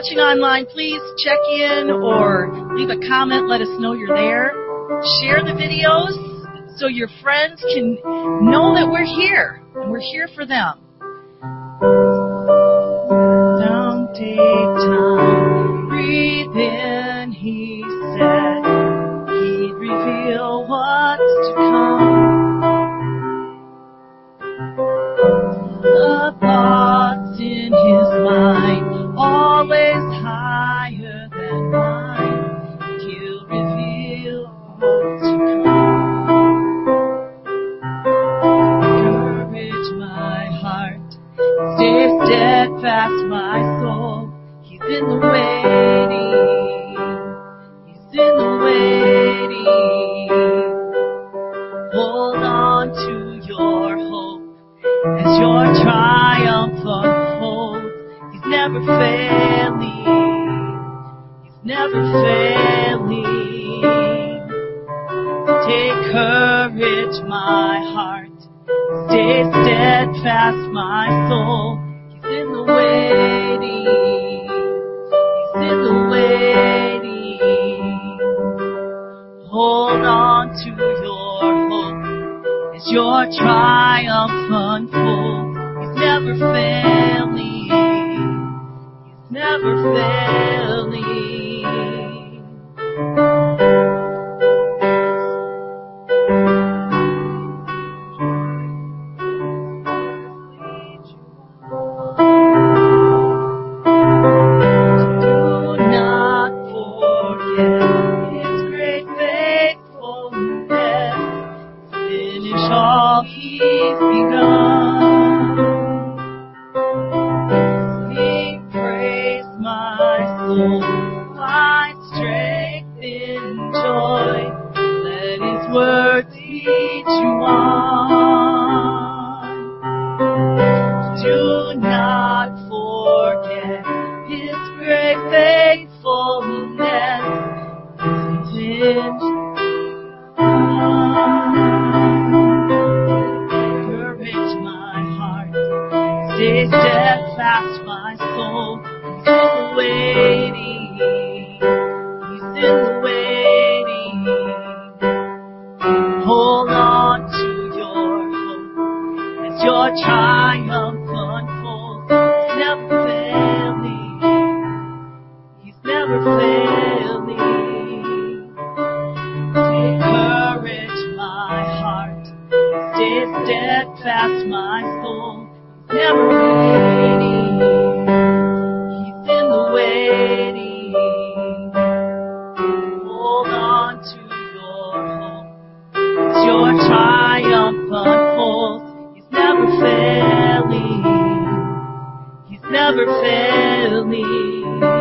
watching online, please check in or leave a comment. Let us know you're there. Share the videos so your friends can know that we're here and we're here for them. unfold. He's never failing. He's never failing. never fail me.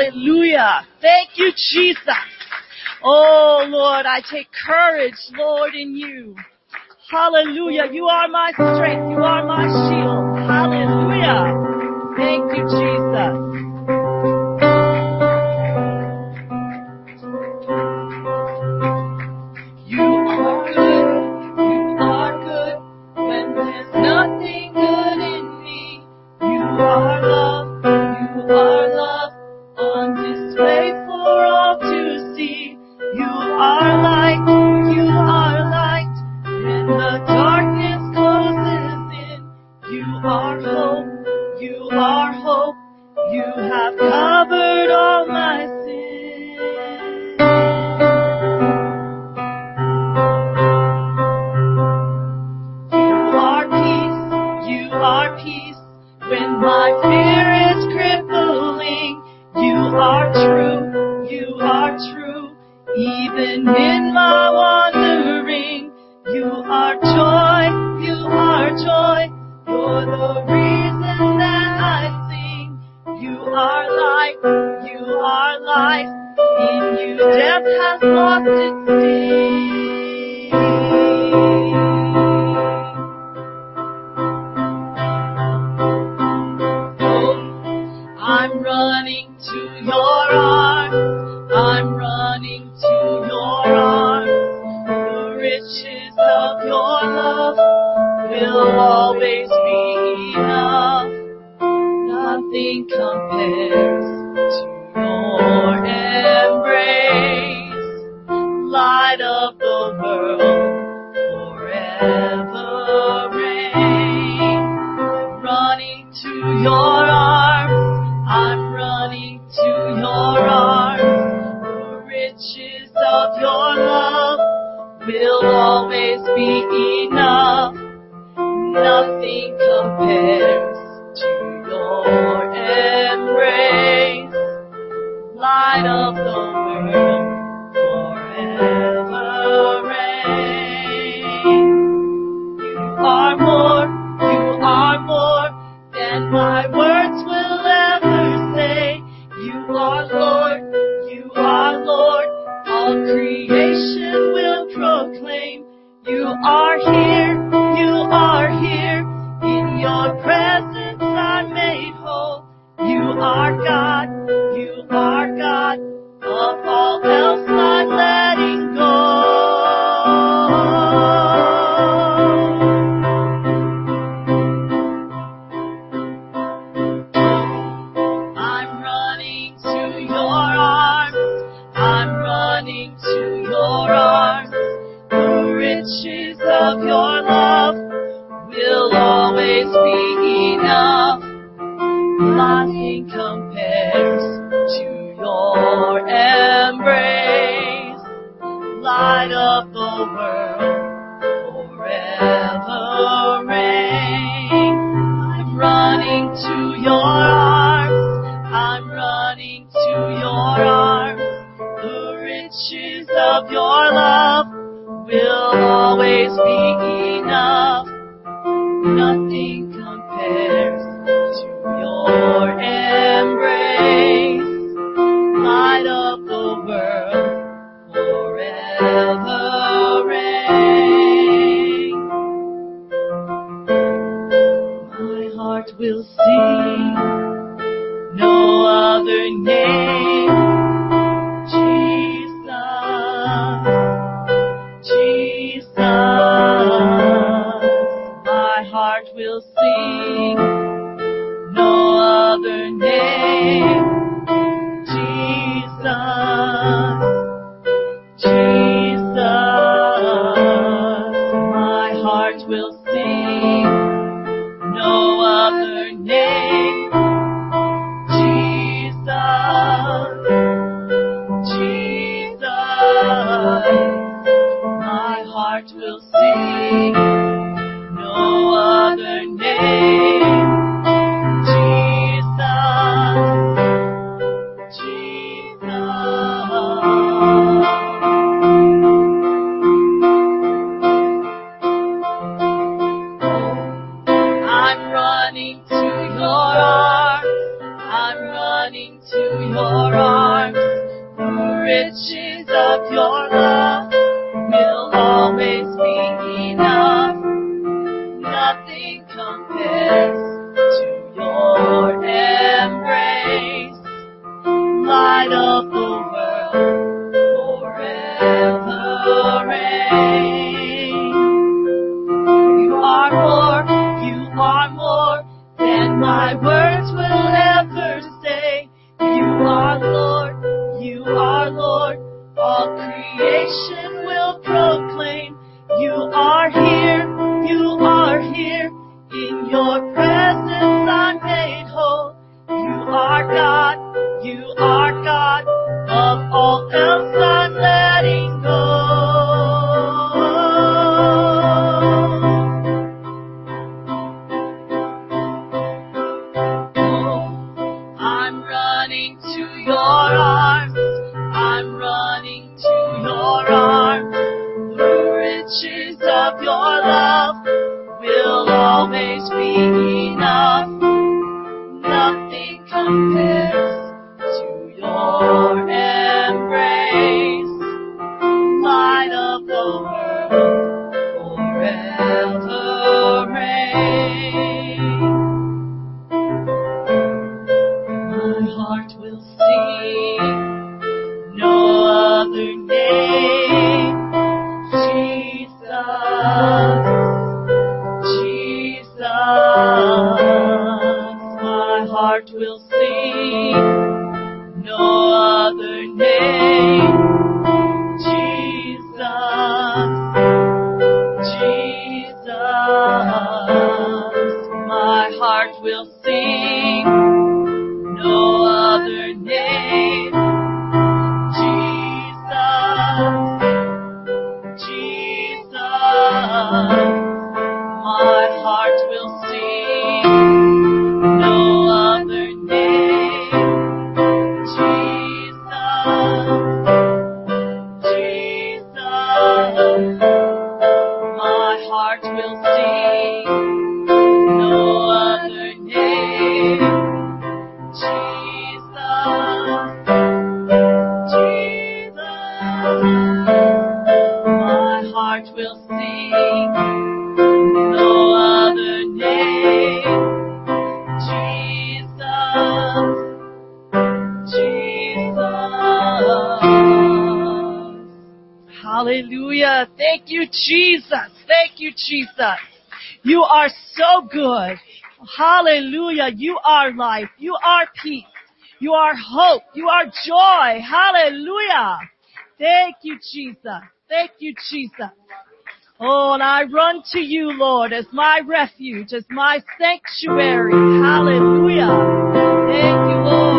Hallelujah. Thank you, Jesus. Oh Lord, I take courage, Lord, in you. Hallelujah. You are my strength. You are my shield. Hallelujah. Thank you, Jesus. I'm running to your arms. I'm running to your arms. The riches of your love will always be enough. Nothing compares. nothing compares to your embrace. Light up the world forever. your arms, the riches of your love. heart will sing. No other name. Jesus, Jesus, my heart will Hallelujah. You are life. You are peace. You are hope. You are joy. Hallelujah. Thank you, Jesus. Thank you, Jesus. Oh, and I run to you, Lord, as my refuge, as my sanctuary. Hallelujah. Thank you, Lord.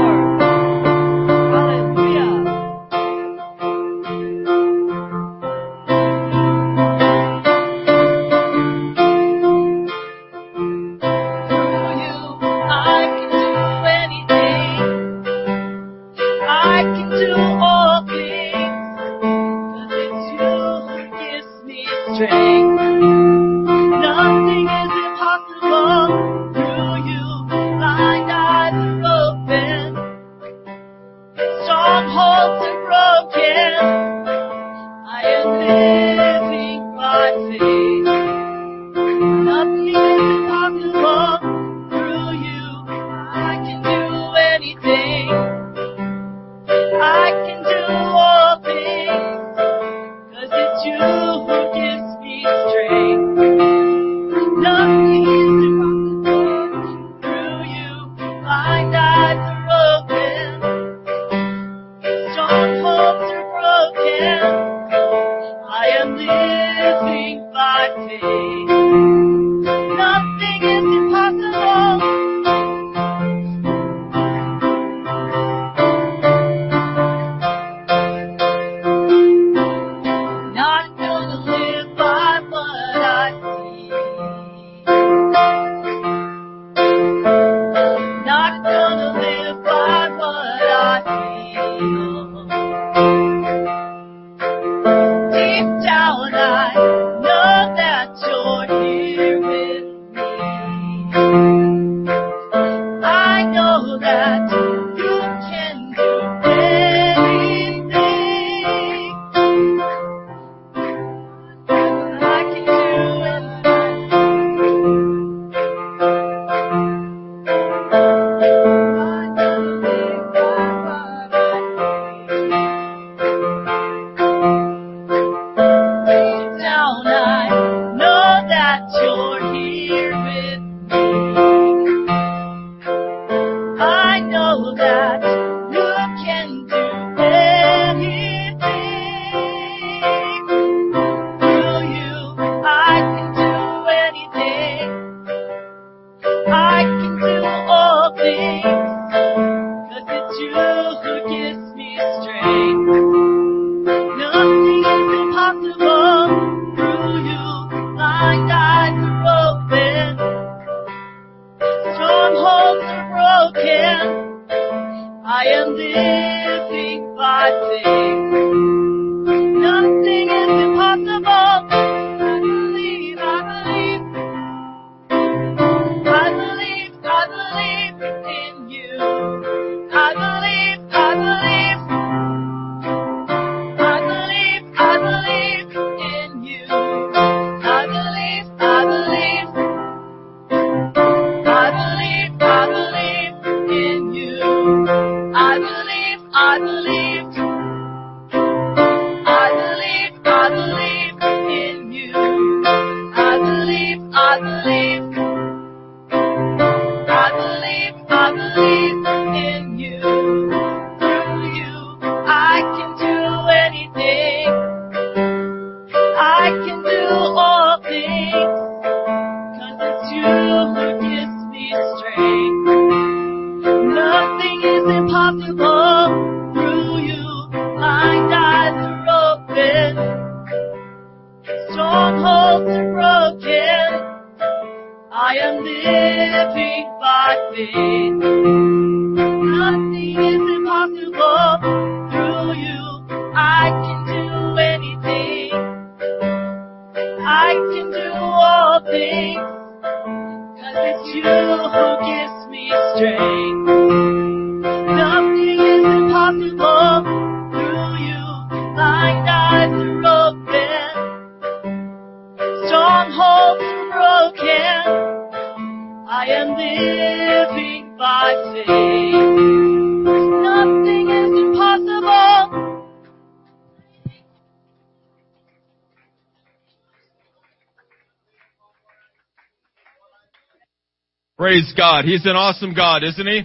Praise God. He's an awesome God, isn't he?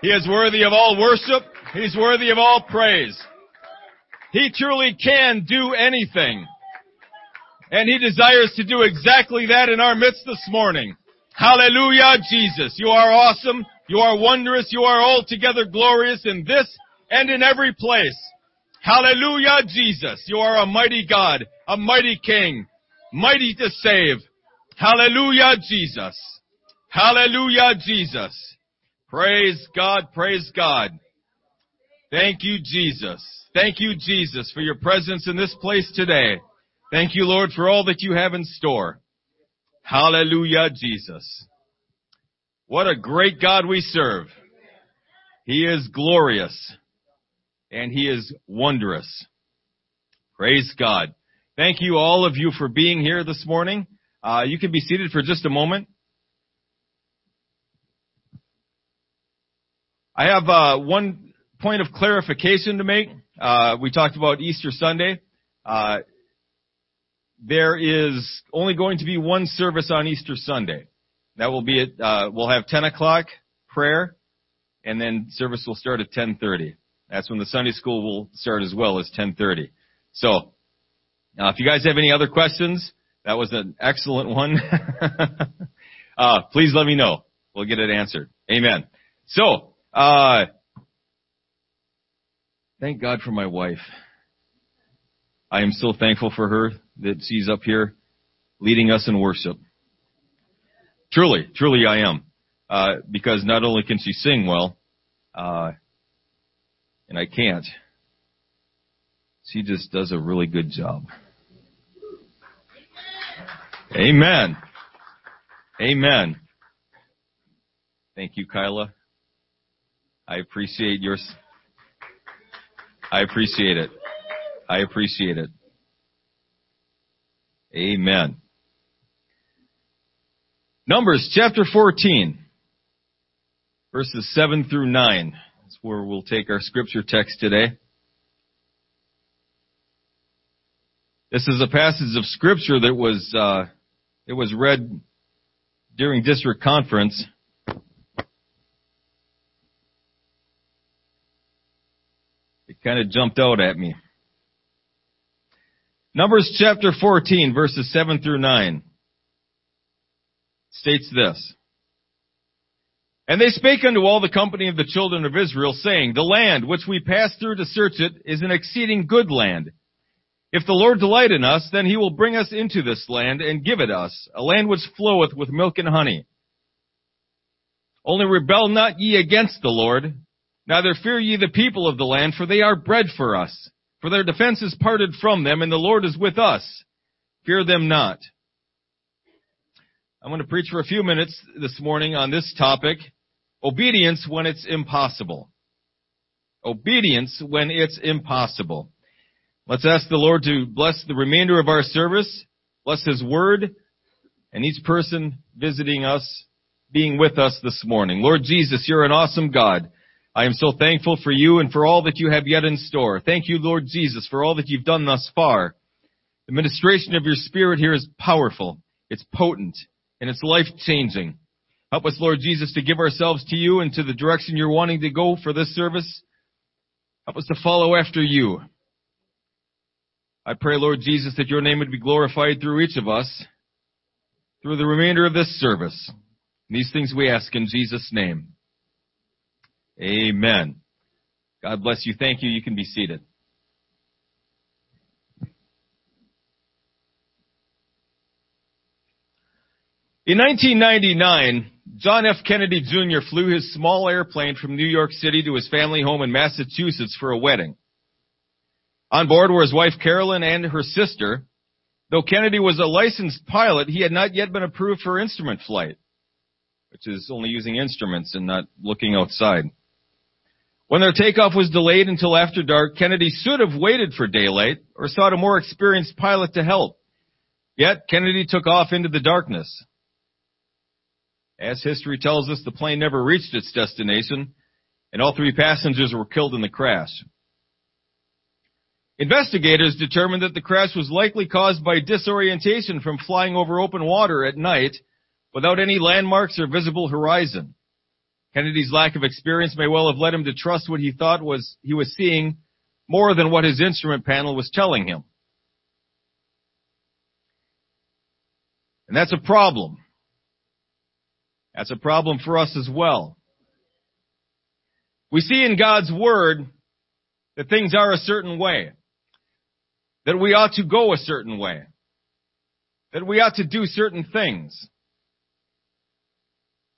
He is worthy of all worship. He's worthy of all praise. He truly can do anything. And he desires to do exactly that in our midst this morning. Hallelujah, Jesus. You are awesome. You are wondrous. You are altogether glorious in this and in every place. Hallelujah, Jesus. You are a mighty God, a mighty King, mighty to save. Hallelujah, Jesus. Hallelujah, Jesus. Praise God, praise God. Thank you, Jesus. Thank you, Jesus, for your presence in this place today. Thank you, Lord, for all that you have in store. Hallelujah, Jesus. What a great God we serve. He is glorious and he is wondrous. Praise God. Thank you all of you for being here this morning. Uh, you can be seated for just a moment. I have uh, one point of clarification to make. Uh, we talked about Easter Sunday. Uh, there is only going to be one service on Easter Sunday. That will be at, uh, we'll have 10 o'clock prayer, and then service will start at 10.30. That's when the Sunday school will start as well as 10.30. So, uh, if you guys have any other questions, that was an excellent one. uh, please let me know. We'll get it answered. Amen. So, uh, thank God for my wife. I am so thankful for her that she's up here leading us in worship. Truly, truly I am. Uh, because not only can she sing well, uh, and I can't, she just does a really good job. Amen. Amen. Thank you, Kyla. I appreciate your, I appreciate it. I appreciate it. Amen. Numbers chapter 14, verses 7 through 9. That's where we'll take our scripture text today. This is a passage of scripture that was, uh, it was read during district conference. It kind of jumped out at me. Numbers chapter 14 verses 7 through 9 states this. And they spake unto all the company of the children of Israel, saying, The land which we pass through to search it is an exceeding good land. If the Lord delight in us, then he will bring us into this land and give it us, a land which floweth with milk and honey. Only rebel not ye against the Lord, Neither fear ye the people of the land, for they are bread for us. For their defense is parted from them, and the Lord is with us. Fear them not. I'm going to preach for a few minutes this morning on this topic, obedience when it's impossible. Obedience when it's impossible. Let's ask the Lord to bless the remainder of our service, bless His Word, and each person visiting us, being with us this morning. Lord Jesus, you're an awesome God. I am so thankful for you and for all that you have yet in store. Thank you, Lord Jesus, for all that you've done thus far. The ministration of your Spirit here is powerful, it's potent, and it's life changing. Help us, Lord Jesus, to give ourselves to you and to the direction you're wanting to go for this service. Help us to follow after you. I pray, Lord Jesus, that your name would be glorified through each of us through the remainder of this service. these things we ask in Jesus' name. Amen. God bless you. Thank you. You can be seated. In 1999, John F. Kennedy Jr. flew his small airplane from New York City to his family home in Massachusetts for a wedding. On board were his wife Carolyn and her sister. Though Kennedy was a licensed pilot, he had not yet been approved for instrument flight, which is only using instruments and not looking outside. When their takeoff was delayed until after dark, Kennedy should have waited for daylight or sought a more experienced pilot to help. Yet, Kennedy took off into the darkness. As history tells us, the plane never reached its destination, and all three passengers were killed in the crash. Investigators determined that the crash was likely caused by disorientation from flying over open water at night without any landmarks or visible horizon. Kennedy's lack of experience may well have led him to trust what he thought was he was seeing more than what his instrument panel was telling him. And that's a problem. That's a problem for us as well. We see in God's Word that things are a certain way. That we ought to go a certain way. That we ought to do certain things.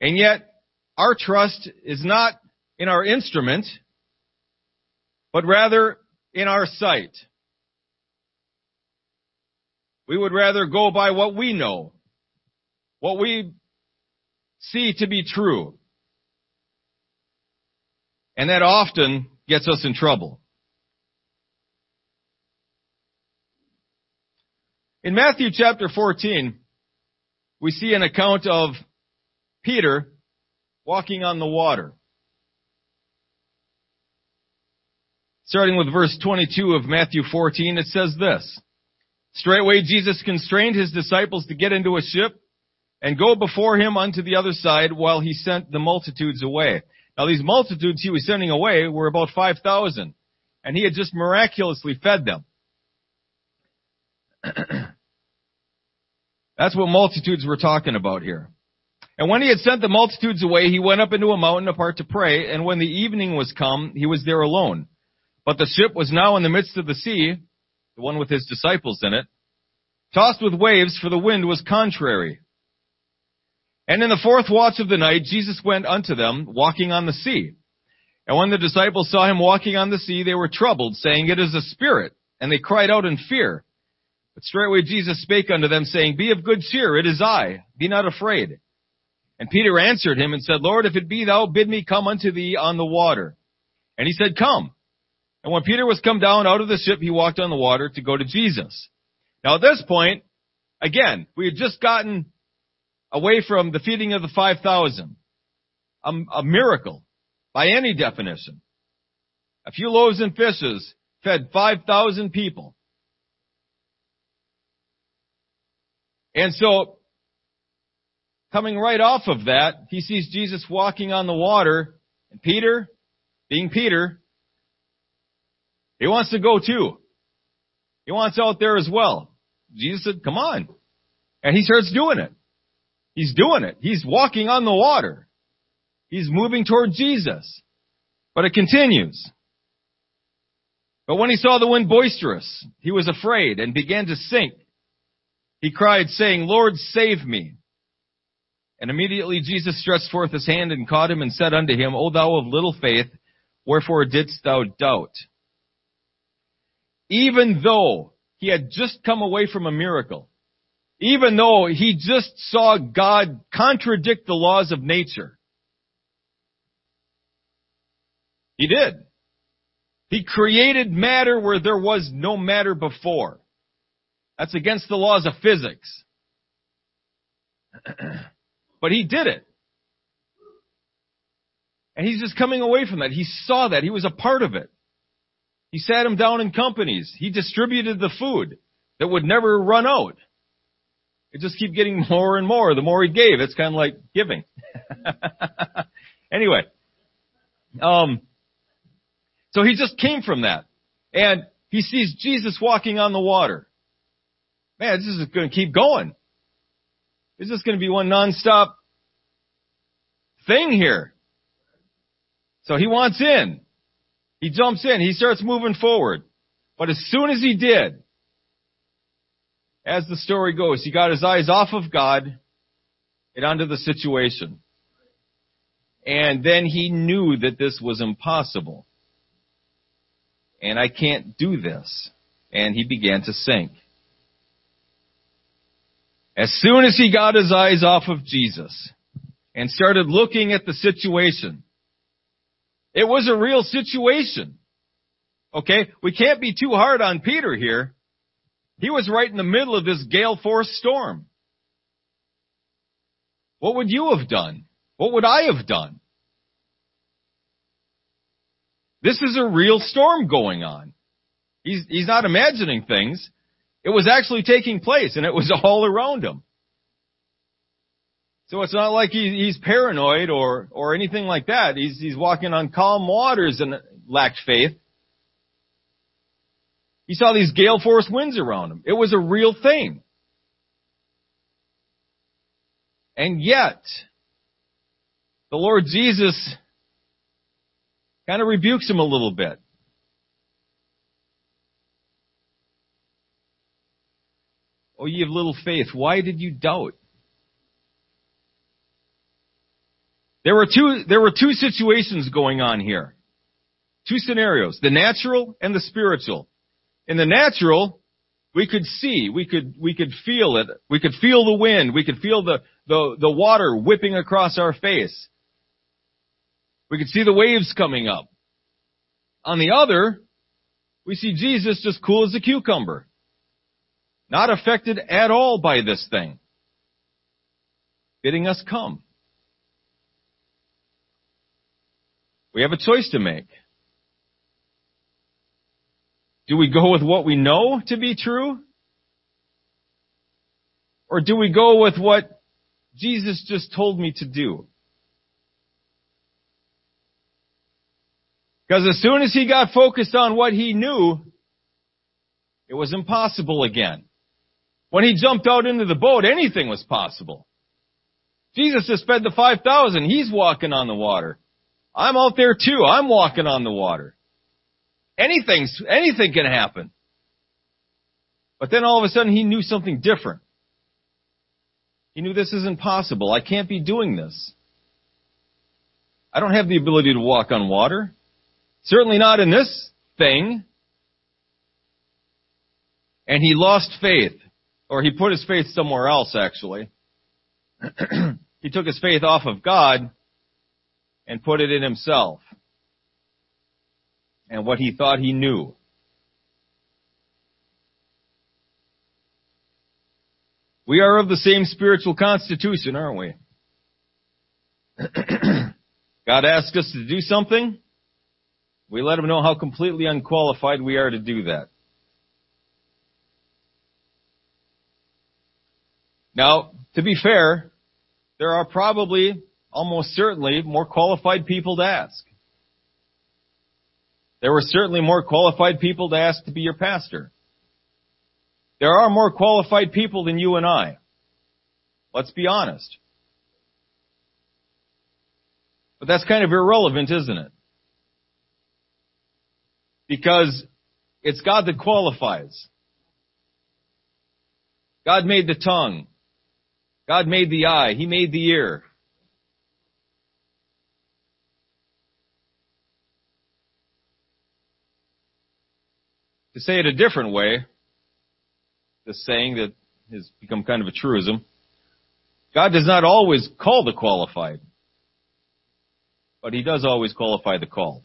And yet, our trust is not in our instrument, but rather in our sight. We would rather go by what we know, what we see to be true. And that often gets us in trouble. In Matthew chapter 14, we see an account of Peter walking on the water. Starting with verse 22 of Matthew 14, it says this. Straightway Jesus constrained his disciples to get into a ship and go before him unto the other side while he sent the multitudes away. Now these multitudes he was sending away were about 5,000 and he had just miraculously fed them. That's what multitudes we're talking about here. And when he had sent the multitudes away, he went up into a mountain apart to pray, and when the evening was come, he was there alone. But the ship was now in the midst of the sea, the one with his disciples in it, tossed with waves, for the wind was contrary. And in the fourth watch of the night, Jesus went unto them, walking on the sea. And when the disciples saw him walking on the sea, they were troubled, saying, It is a spirit. And they cried out in fear. But straightway Jesus spake unto them, saying, Be of good cheer, it is I. Be not afraid. And Peter answered him and said, Lord, if it be thou, bid me come unto thee on the water. And he said, Come. And when Peter was come down out of the ship, he walked on the water to go to Jesus. Now at this point, again, we had just gotten away from the feeding of the 5,000. A, a miracle by any definition. A few loaves and fishes fed 5,000 people. And so coming right off of that, he sees Jesus walking on the water, and Peter, being Peter, he wants to go too. He wants out there as well. Jesus said, come on. And he starts doing it. He's doing it. He's walking on the water. He's moving toward Jesus. But it continues. But when he saw the wind boisterous, he was afraid and began to sink. He cried saying, Lord, save me. And immediately Jesus stretched forth his hand and caught him and said unto him, O thou of little faith, Wherefore didst thou doubt? Even though he had just come away from a miracle, even though he just saw God contradict the laws of nature, he did. He created matter where there was no matter before. That's against the laws of physics. but he did it. And he's just coming away from that. He saw that. He was a part of it. He sat him down in companies. He distributed the food that would never run out. It just keep getting more and more the more he gave. It's kind of like giving. anyway, um, so he just came from that. And he sees Jesus walking on the water. Man, this is going to keep going. Is this going to be one nonstop thing here? So he wants in. He jumps in. He starts moving forward. But as soon as he did, as the story goes, he got his eyes off of God and onto the situation. And then he knew that this was impossible. And I can't do this. And he began to sink. As soon as he got his eyes off of Jesus and started looking at the situation, it was a real situation. Okay? We can't be too hard on Peter here. He was right in the middle of this gale force storm. What would you have done? What would I have done? This is a real storm going on. He's, he's not imagining things. It was actually taking place and it was all around him. So it's not like he, he's paranoid or, or anything like that. He's, he's walking on calm waters and lacked faith. He saw these gale force winds around him. It was a real thing. And yet, the Lord Jesus kind of rebukes him a little bit. Oh, ye of little faith, why did you doubt? There were two, there were two situations going on here. Two scenarios, the natural and the spiritual. In the natural, we could see, we could, we could feel it, we could feel the wind, we could feel the, the, the water whipping across our face. We could see the waves coming up. On the other, we see Jesus just cool as a cucumber. Not affected at all by this thing. Bidding us come. We have a choice to make. Do we go with what we know to be true? Or do we go with what Jesus just told me to do? Because as soon as he got focused on what he knew, it was impossible again. When he jumped out into the boat, anything was possible. Jesus just fed the 5,000. He's walking on the water. I'm out there too. I'm walking on the water. Anything's, anything can happen. But then all of a sudden he knew something different. He knew this isn't possible. I can't be doing this. I don't have the ability to walk on water. Certainly not in this thing. And he lost faith. Or he put his faith somewhere else, actually. he took his faith off of God and put it in himself and what he thought he knew. We are of the same spiritual constitution, aren't we? God asks us to do something. We let him know how completely unqualified we are to do that. Now, to be fair, there are probably, almost certainly, more qualified people to ask. There were certainly more qualified people to ask to be your pastor. There are more qualified people than you and I. Let's be honest. But that's kind of irrelevant, isn't it? Because it's God that qualifies. God made the tongue. God made the eye. He made the ear. To say it a different way, the saying that has become kind of a truism, God does not always call the qualified, but He does always qualify the called.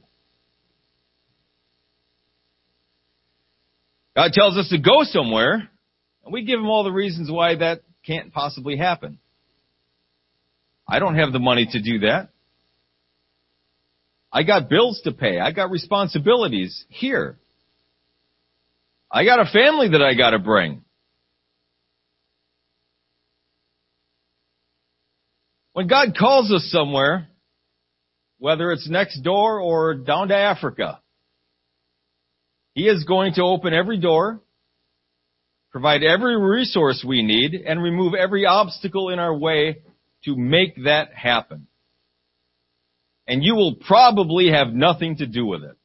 God tells us to go somewhere, and we give Him all the reasons why that can't possibly happen. I don't have the money to do that. I got bills to pay. I got responsibilities here. I got a family that I gotta bring. When God calls us somewhere, whether it's next door or down to Africa, He is going to open every door, provide every resource we need, and remove every obstacle in our way to make that happen and you will probably have nothing to do with it.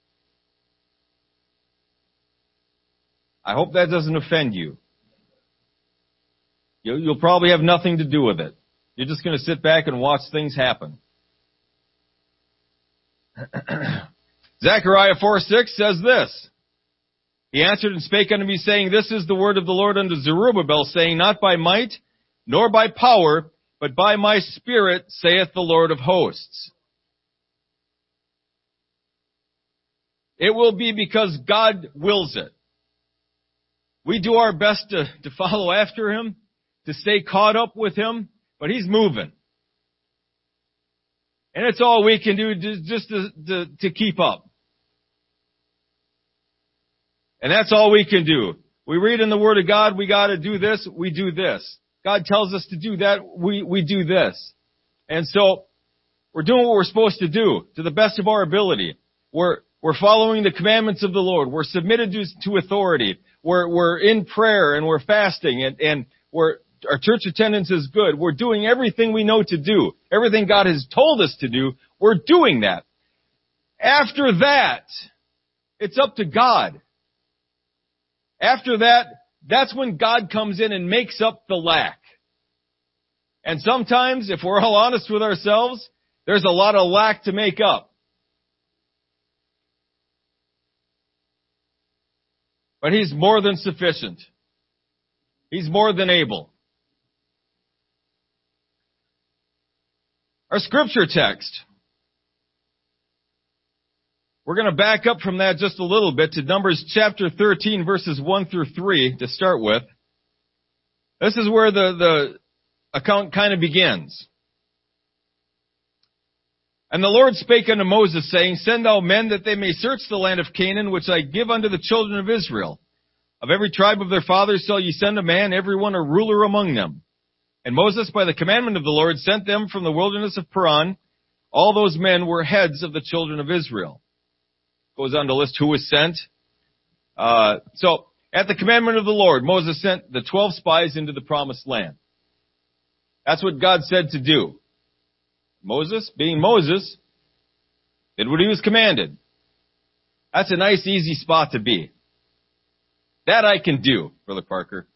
I hope that doesn't offend you. You'll probably have nothing to do with it. You're just going to sit back and watch things happen. Zechariah 4 6 says this. He answered and spake unto me, saying, This is the word of the Lord unto Zerubbabel, saying, Not by might, nor by power, but by my spirit, saith the Lord of hosts. It will be because God wills it. We do our best to, to follow after Him, to stay caught up with Him, but He's moving. And it's all we can do just to, to, to keep up. And that's all we can do. We read in the Word of God, we gotta do this, we do this. God tells us to do that, we, we do this. And so, we're doing what we're supposed to do to the best of our ability. We're, we're following the commandments of the Lord. We're submitted to, to authority. We're, we're in prayer and we're fasting and, and we're, our church attendance is good. We're doing everything we know to do. Everything God has told us to do, we're doing that. After that, it's up to God. After that, that's when God comes in and makes up the lack. And sometimes, if we're all honest with ourselves, there's a lot of lack to make up. But He's more than sufficient. He's more than able. Our scripture text. We're going to back up from that just a little bit to Numbers chapter 13 verses 1 through 3 to start with. This is where the, the account kind of begins. And the Lord spake unto Moses, saying, Send thou men that they may search the land of Canaan, which I give unto the children of Israel. Of every tribe of their fathers shall ye send a man, every one a ruler among them. And Moses, by the commandment of the Lord, sent them from the wilderness of Paran. All those men were heads of the children of Israel. Goes on to list who was sent. Uh, so, at the commandment of the Lord, Moses sent the twelve spies into the promised land. That's what God said to do. Moses, being Moses, did what he was commanded. That's a nice, easy spot to be. That I can do, Brother Parker.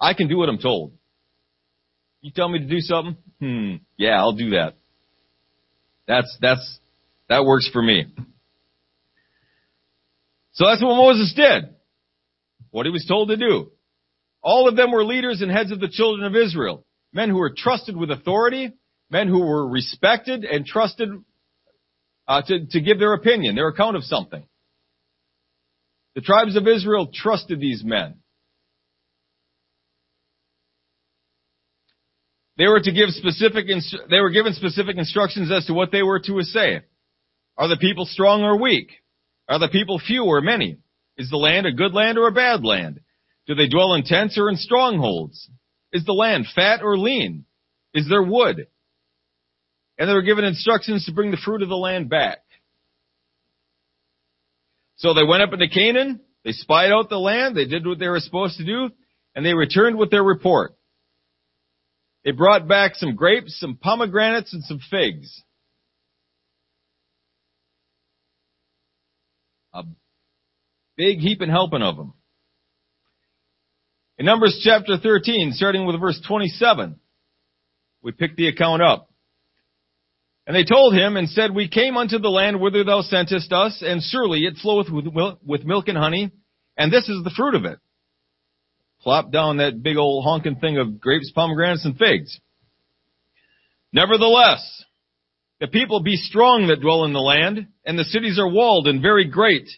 I can do what I'm told. You tell me to do something? Hmm, yeah, I'll do that. That's, that's, that works for me. So that's what Moses did. What he was told to do. All of them were leaders and heads of the children of Israel. Men who were trusted with authority, men who were respected and trusted uh, to, to give their opinion, their account of something. The tribes of Israel trusted these men. They were to give specific, they were given specific instructions as to what they were to say. Are the people strong or weak? Are the people few or many? Is the land a good land or a bad land? Do they dwell in tents or in strongholds? Is the land fat or lean? Is there wood? And they were given instructions to bring the fruit of the land back. So they went up into Canaan, they spied out the land, they did what they were supposed to do, and they returned with their report. They brought back some grapes, some pomegranates, and some figs. A big heaping helping of them. In Numbers chapter 13, starting with verse 27, we pick the account up. And they told him and said, We came unto the land whither thou sentest us, and surely it floweth with milk and honey, And this is the fruit of it. Plop down that big old honking thing of grapes, pomegranates, and figs. Nevertheless, the people be strong that dwell in the land, and the cities are walled and very great.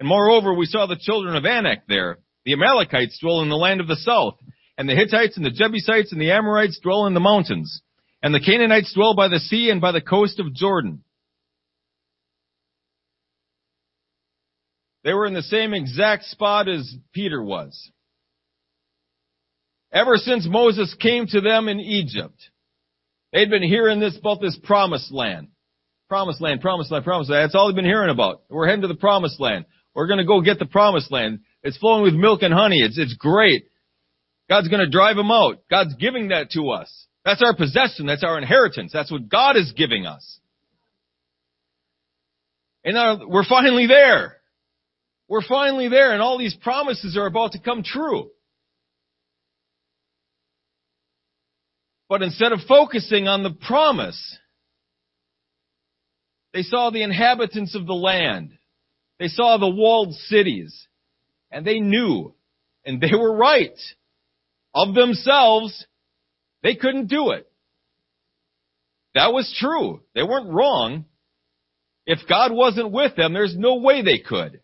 And moreover, we saw the children of Anak there. The Amalekites dwell in the land of the south, and the Hittites and the Jebusites and the Amorites dwell in the mountains, and the Canaanites dwell by the sea and by the coast of Jordan. They were in the same exact spot as Peter was. Ever since Moses came to them in Egypt, they'd been hearing this about this promised land. Promised land, promised land, promised land. That's all they've been hearing about. We're heading to the promised land. We're gonna go get the promised land. It's flowing with milk and honey. It's, it's great. God's gonna drive them out. God's giving that to us. That's our possession. That's our inheritance. That's what God is giving us. And now we're finally there. We're finally there and all these promises are about to come true. But instead of focusing on the promise, they saw the inhabitants of the land. They saw the walled cities. And they knew, and they were right, of themselves, they couldn't do it. That was true. They weren't wrong. If God wasn't with them, there's no way they could.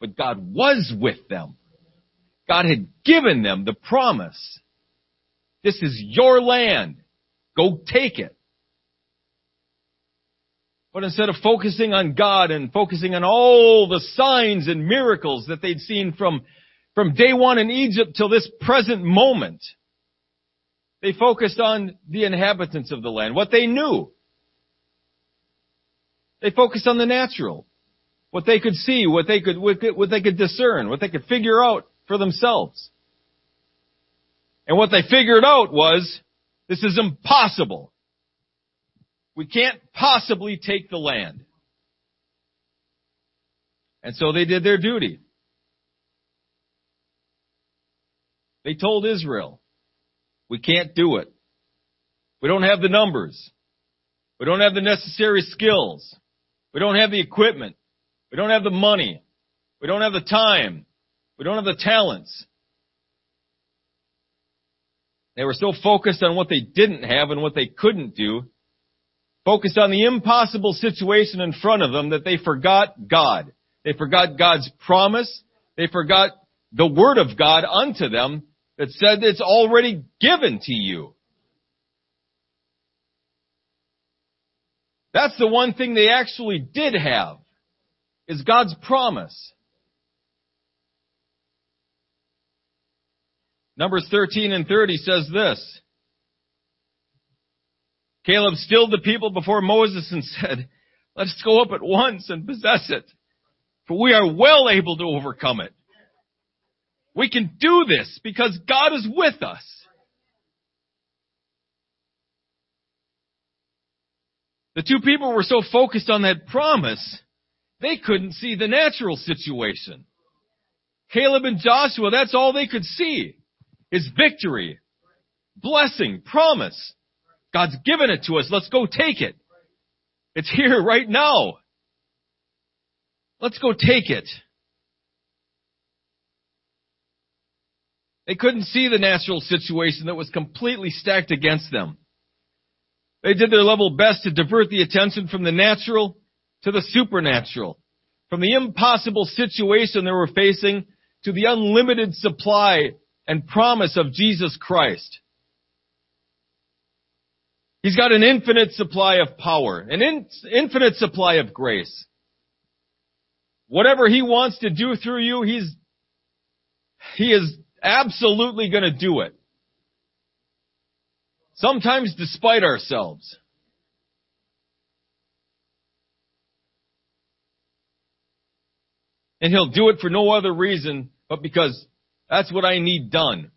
But God was with them. God had given them the promise. This is your land. Go take it. But instead of focusing on God and focusing on all the signs and miracles that they'd seen from, from day one in Egypt till this present moment, they focused on the inhabitants of the land, what they knew. They focused on the natural, what they could see, what they could, what they could discern, what they could figure out for themselves. And what they figured out was, this is impossible. We can't possibly take the land. And so they did their duty. They told Israel, we can't do it. We don't have the numbers. We don't have the necessary skills. We don't have the equipment. We don't have the money. We don't have the time. We don't have the talents. They were so focused on what they didn't have and what they couldn't do focused on the impossible situation in front of them that they forgot God. They forgot God's promise. They forgot the word of God unto them that said it's already given to you. That's the one thing they actually did have, is God's promise. Numbers 13 and 30 says this. Caleb stilled the people before Moses and said, let us go up at once and possess it, for we are well able to overcome it. We can do this because God is with us. The two people were so focused on that promise, they couldn't see the natural situation. Caleb and Joshua, that's all they could see. Is victory, blessing, promise. God's given it to us. Let's go take it. It's here right now. Let's go take it. They couldn't see the natural situation that was completely stacked against them. They did their level best to divert the attention from the natural to the supernatural, from the impossible situation they were facing to the unlimited supply and promise of Jesus Christ. He's got an infinite supply of power, an in, infinite supply of grace. Whatever he wants to do through you, he's, he is absolutely gonna do it. Sometimes despite ourselves. And he'll do it for no other reason but because that's what I need done.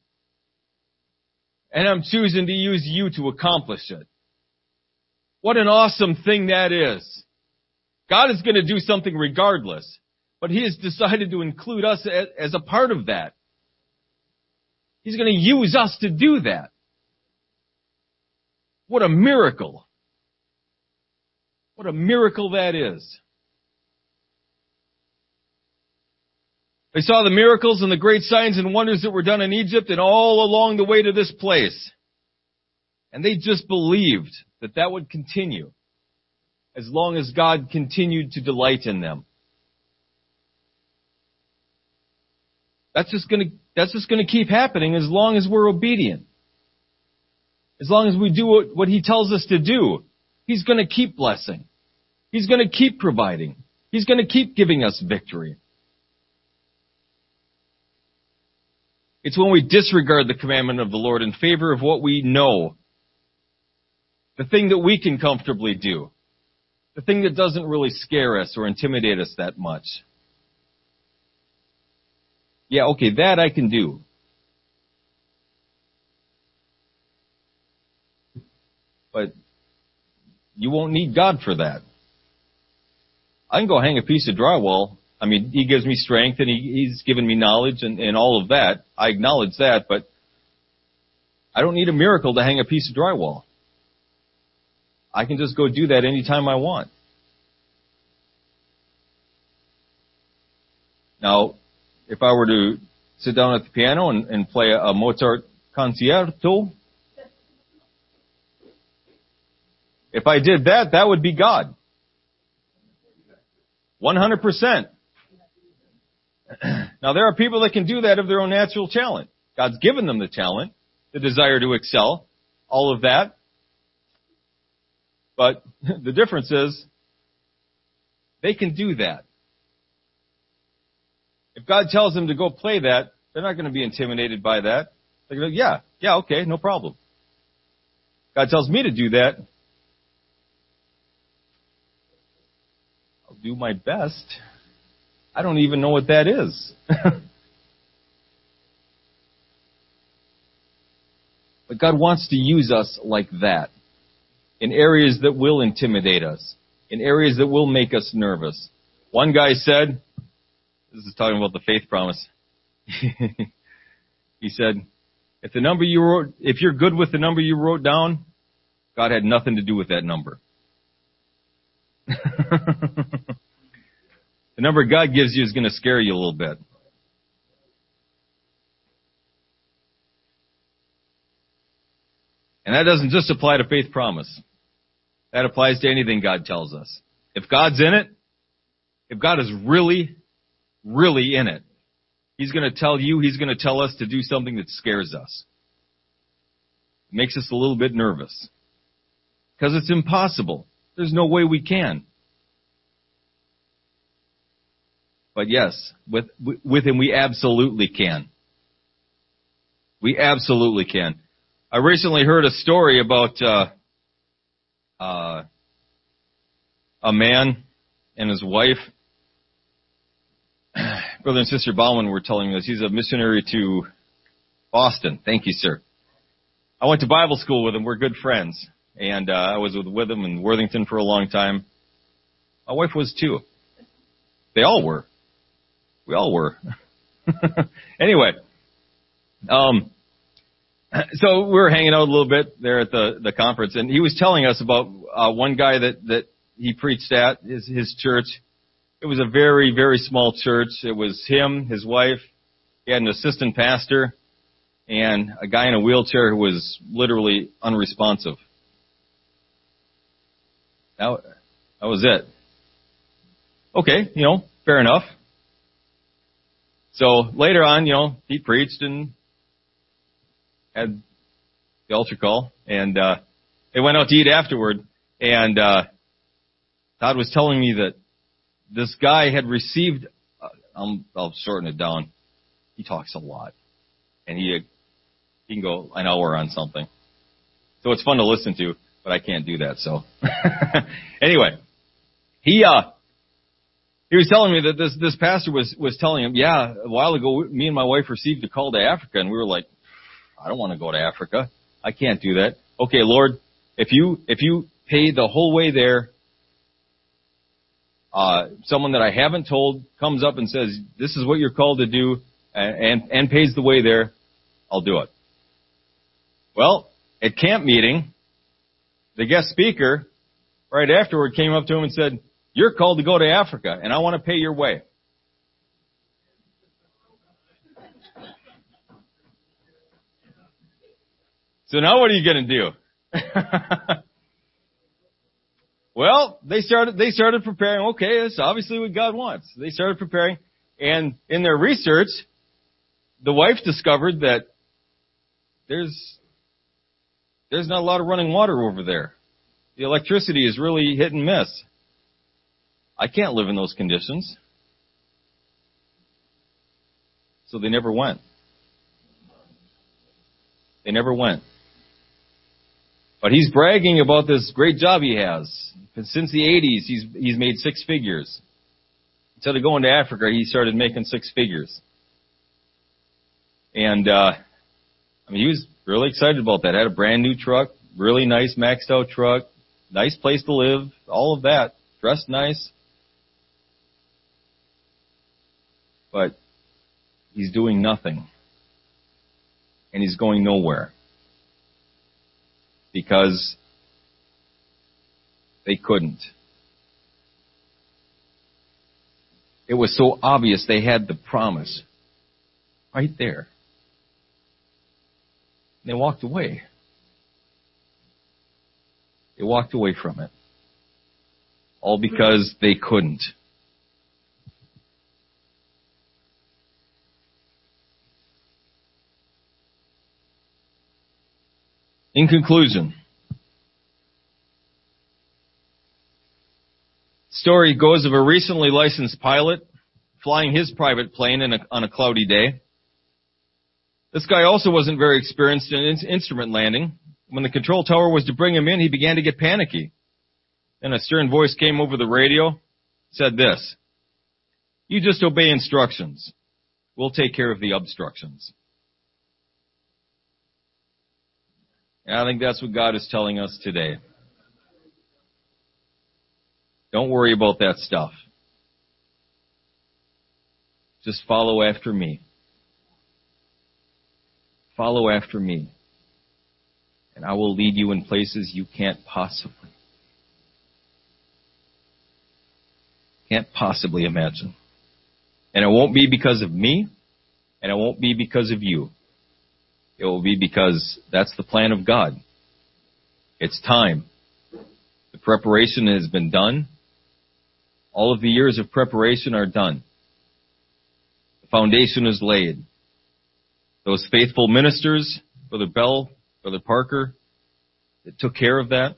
And I'm choosing to use you to accomplish it. What an awesome thing that is. God is going to do something regardless, but He has decided to include us as a part of that. He's going to use us to do that. What a miracle. What a miracle that is. They saw the miracles and the great signs and wonders that were done in Egypt and all along the way to this place. And they just believed that that would continue as long as God continued to delight in them. That's just gonna, that's just gonna keep happening as long as we're obedient. As long as we do what, what He tells us to do, He's gonna keep blessing. He's gonna keep providing. He's gonna keep giving us victory. It's when we disregard the commandment of the Lord in favor of what we know. The thing that we can comfortably do. The thing that doesn't really scare us or intimidate us that much. Yeah, okay, that I can do. But you won't need God for that. I can go hang a piece of drywall. I mean, He gives me strength and he, He's given me knowledge and, and all of that. I acknowledge that, but I don't need a miracle to hang a piece of drywall. I can just go do that anytime I want. Now, if I were to sit down at the piano and, and play a, Mozart concerto, if I did that, that would be God. 100%. Now there are people that can do that of their own natural talent. God's given them the talent, the desire to excel, all of that. But the difference is, they can do that. If God tells them to go play that, they're not going to be intimidated by that. They're going to, go, yeah, yeah, okay, no problem. God tells me to do that. I'll do my best. I don't even know what that is. but God wants to use us like that in areas that will intimidate us, in areas that will make us nervous. One guy said, this is talking about the faith promise. he said, if the number you wrote, if you're good with the number you wrote down, God had nothing to do with that number. the number God gives you is going to scare you a little bit. And that doesn't just apply to faith promise. That applies to anything God tells us. If God's in it, if God is really, really in it, He's going to tell you, He's going to tell us to do something that scares us. It makes us a little bit nervous. Because it's impossible. There's no way we can. But yes, with, with Him we absolutely can. We absolutely can. I recently heard a story about uh, uh, a man and his wife. Brother and Sister Bauman were telling me this. He's a missionary to Boston. Thank you, sir. I went to Bible school with him. We're good friends. And uh, I was with, with him in Worthington for a long time. My wife was too. They all were. We all were. anyway, um, so we were hanging out a little bit there at the the conference, and he was telling us about uh, one guy that that he preached at his his church. It was a very very small church. It was him, his wife. He had an assistant pastor, and a guy in a wheelchair who was literally unresponsive. That that was it. Okay, you know, fair enough. So later on, you know, he preached and had the altar call, and uh, they went out to eat afterward. And uh, Todd was telling me that this guy had received. Uh, I'm, I'll shorten it down. He talks a lot, and he he can go an hour on something. So it's fun to listen to, but I can't do that. So anyway, he uh he was telling me that this this pastor was was telling him, yeah, a while ago, me and my wife received a call to Africa, and we were like, I don't want to go to Africa. I can't do that. Okay, Lord, if you, if you pay the whole way there, uh, someone that I haven't told comes up and says, this is what you're called to do and, and, and pays the way there, I'll do it. Well, at camp meeting, the guest speaker right afterward came up to him and said, you're called to go to Africa and I want to pay your way. So now what are you going to do? well, they started, they started preparing. Okay, it's obviously what God wants. They started preparing and in their research, the wife discovered that there's, there's not a lot of running water over there. The electricity is really hit and miss. I can't live in those conditions. So they never went. They never went. But he's bragging about this great job he has. Since the 80s, he's, he's made six figures. Instead of going to Africa, he started making six figures. And, uh, I mean, he was really excited about that. Had a brand new truck, really nice maxed out truck, nice place to live, all of that. Dressed nice. But he's doing nothing. And he's going nowhere. Because they couldn't. It was so obvious they had the promise right there. And they walked away. They walked away from it. All because they couldn't. In conclusion, story goes of a recently licensed pilot flying his private plane a, on a cloudy day. This guy also wasn't very experienced in in- instrument landing. When the control tower was to bring him in, he began to get panicky. Then a stern voice came over the radio, said this, you just obey instructions. We'll take care of the obstructions. And I think that's what God is telling us today. Don't worry about that stuff. Just follow after me. Follow after me. And I will lead you in places you can't possibly, can't possibly imagine. And it won't be because of me, and it won't be because of you. It will be because that's the plan of God. It's time. The preparation has been done. All of the years of preparation are done. The foundation is laid. Those faithful ministers, Brother Bell, Brother Parker, that took care of that.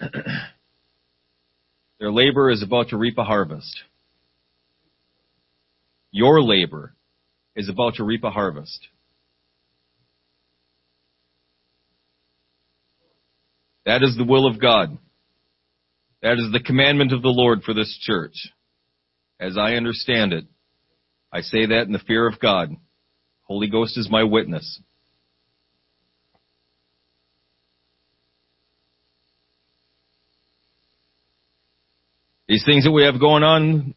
Their labor is about to reap a harvest. Your labor is about to reap a harvest. That is the will of God. That is the commandment of the Lord for this church. As I understand it, I say that in the fear of God. Holy Ghost is my witness. These things that we have going on